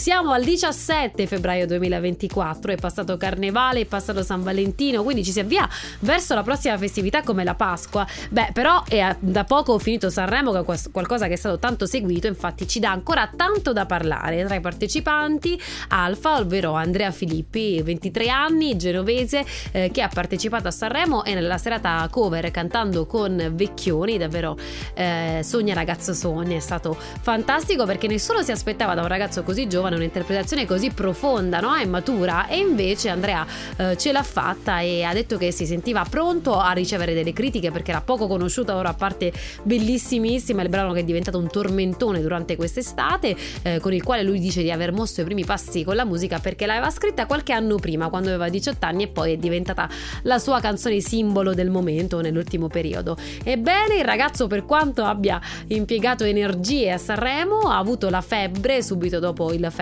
Siamo al 17 febbraio 2024, è passato Carnevale, è passato San Valentino, quindi ci si avvia verso la prossima festività come la Pasqua. Beh, però è da poco finito Sanremo, che è qualcosa che è stato tanto seguito, infatti ci dà ancora tanto da parlare. Tra i partecipanti, Alfa, ovvero Andrea Filippi, 23 anni, genovese, eh, che ha partecipato a Sanremo e nella serata cover cantando con Vecchioni, davvero eh, Sogna ragazzo sogna, è stato fantastico perché nessuno si aspettava da un ragazzo così giovane un'interpretazione così profonda no? e matura e invece Andrea eh, ce l'ha fatta e ha detto che si sentiva pronto a ricevere delle critiche perché era poco conosciuta ora a parte bellissimissima il brano che è diventato un tormentone durante quest'estate eh, con il quale lui dice di aver mosso i primi passi con la musica perché l'aveva scritta qualche anno prima quando aveva 18 anni e poi è diventata la sua canzone simbolo del momento nell'ultimo periodo. Ebbene il ragazzo per quanto abbia impiegato energie a Sanremo ha avuto la febbre subito dopo il festival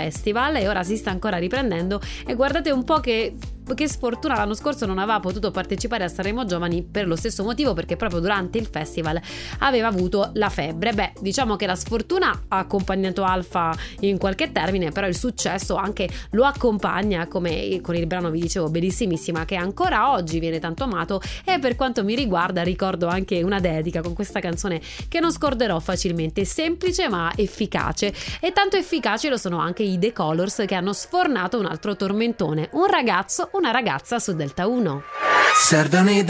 e ora si sta ancora riprendendo. E guardate un po' che che sfortuna l'anno scorso non aveva potuto partecipare a Sanremo Giovani per lo stesso motivo perché proprio durante il festival aveva avuto la febbre. Beh, diciamo che la sfortuna ha accompagnato Alfa in qualche termine, però il successo anche lo accompagna come con il brano vi dicevo bellissimissima che ancora oggi viene tanto amato. E per quanto mi riguarda ricordo anche una dedica con questa canzone che non scorderò facilmente, semplice ma efficace. E tanto efficace lo sono anche i The Colors che hanno sfornato un altro tormentone, un ragazzo, una ragazza su Delta 1. Serve